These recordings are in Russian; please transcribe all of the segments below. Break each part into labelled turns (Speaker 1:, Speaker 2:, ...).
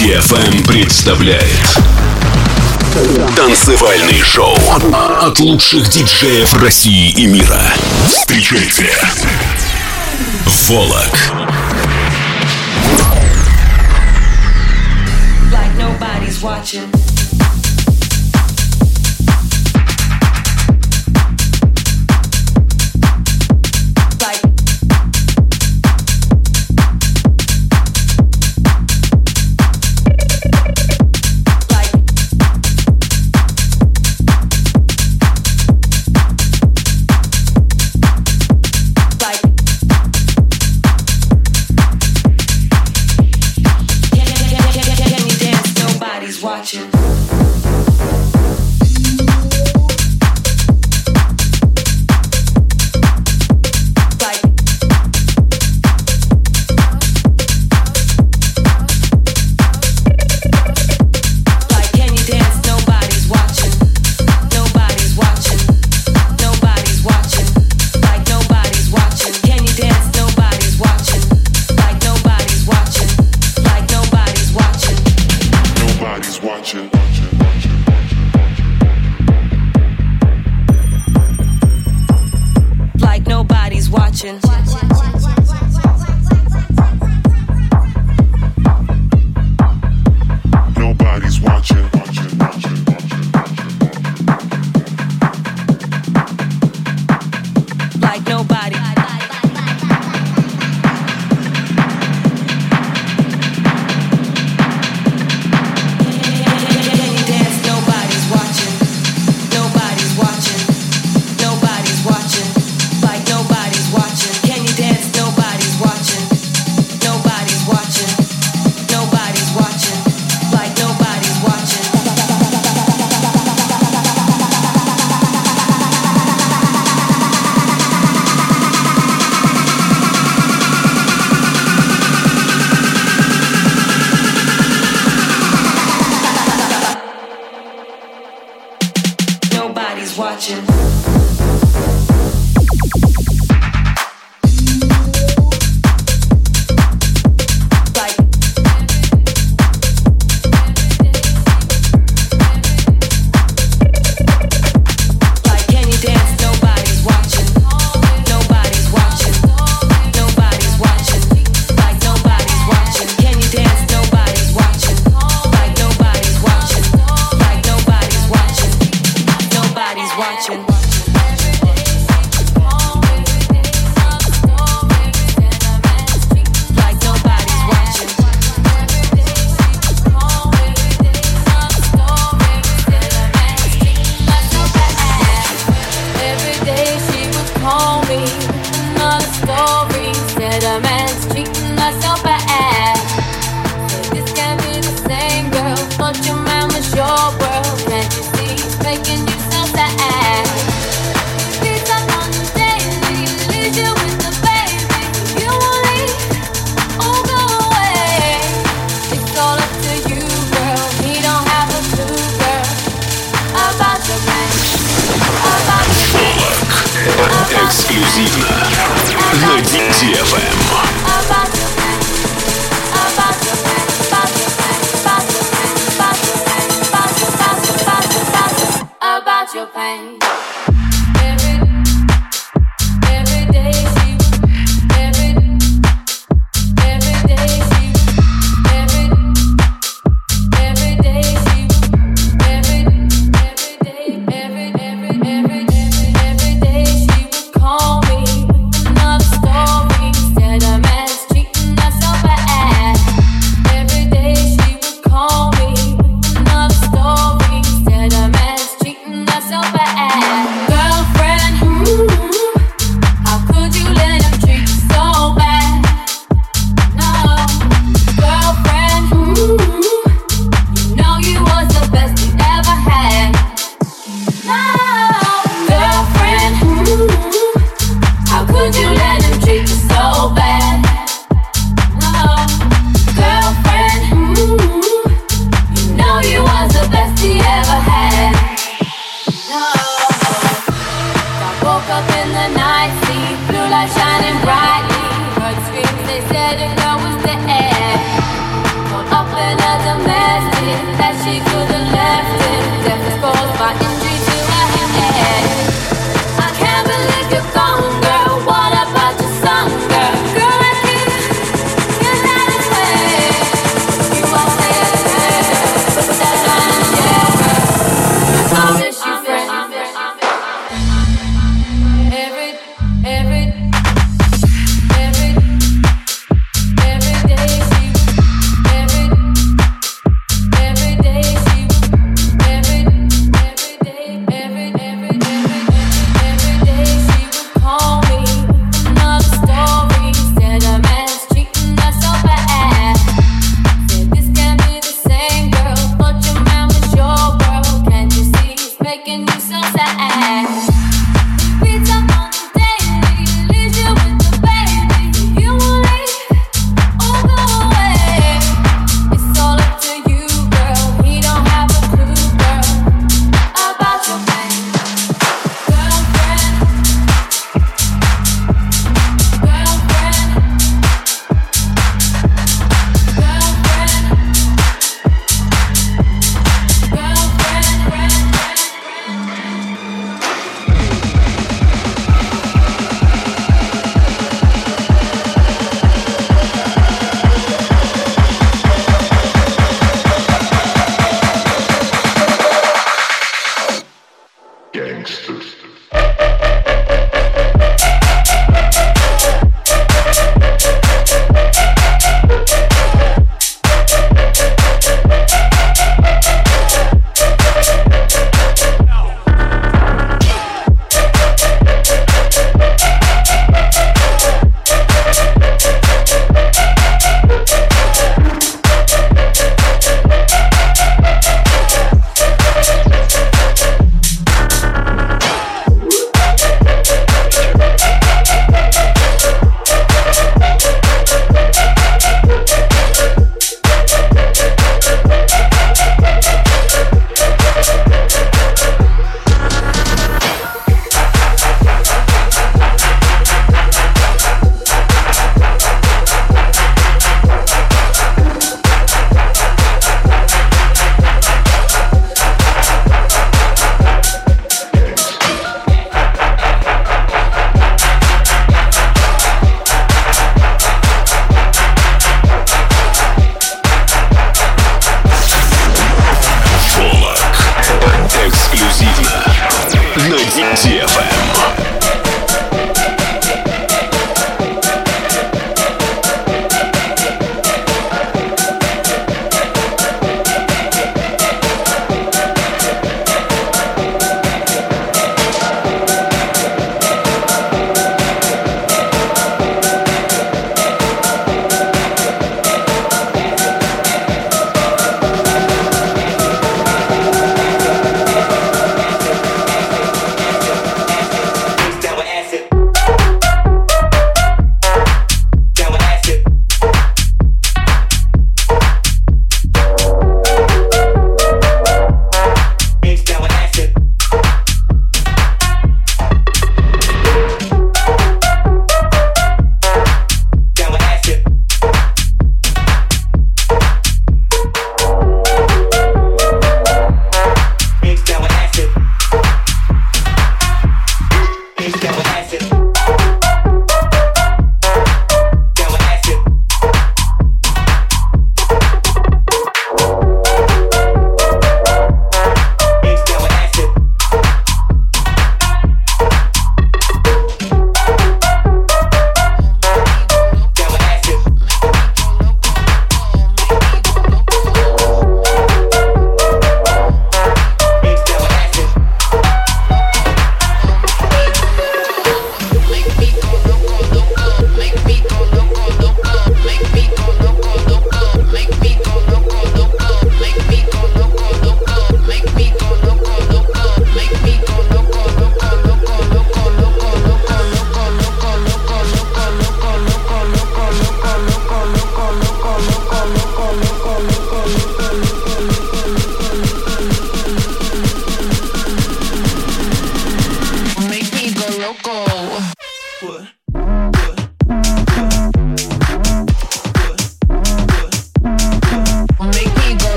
Speaker 1: DFM представляет Танцевальный шоу от лучших диджеев России и мира. Встречайте Волок.
Speaker 2: Like nobody's watching.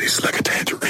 Speaker 3: tastes like a
Speaker 1: tangerine.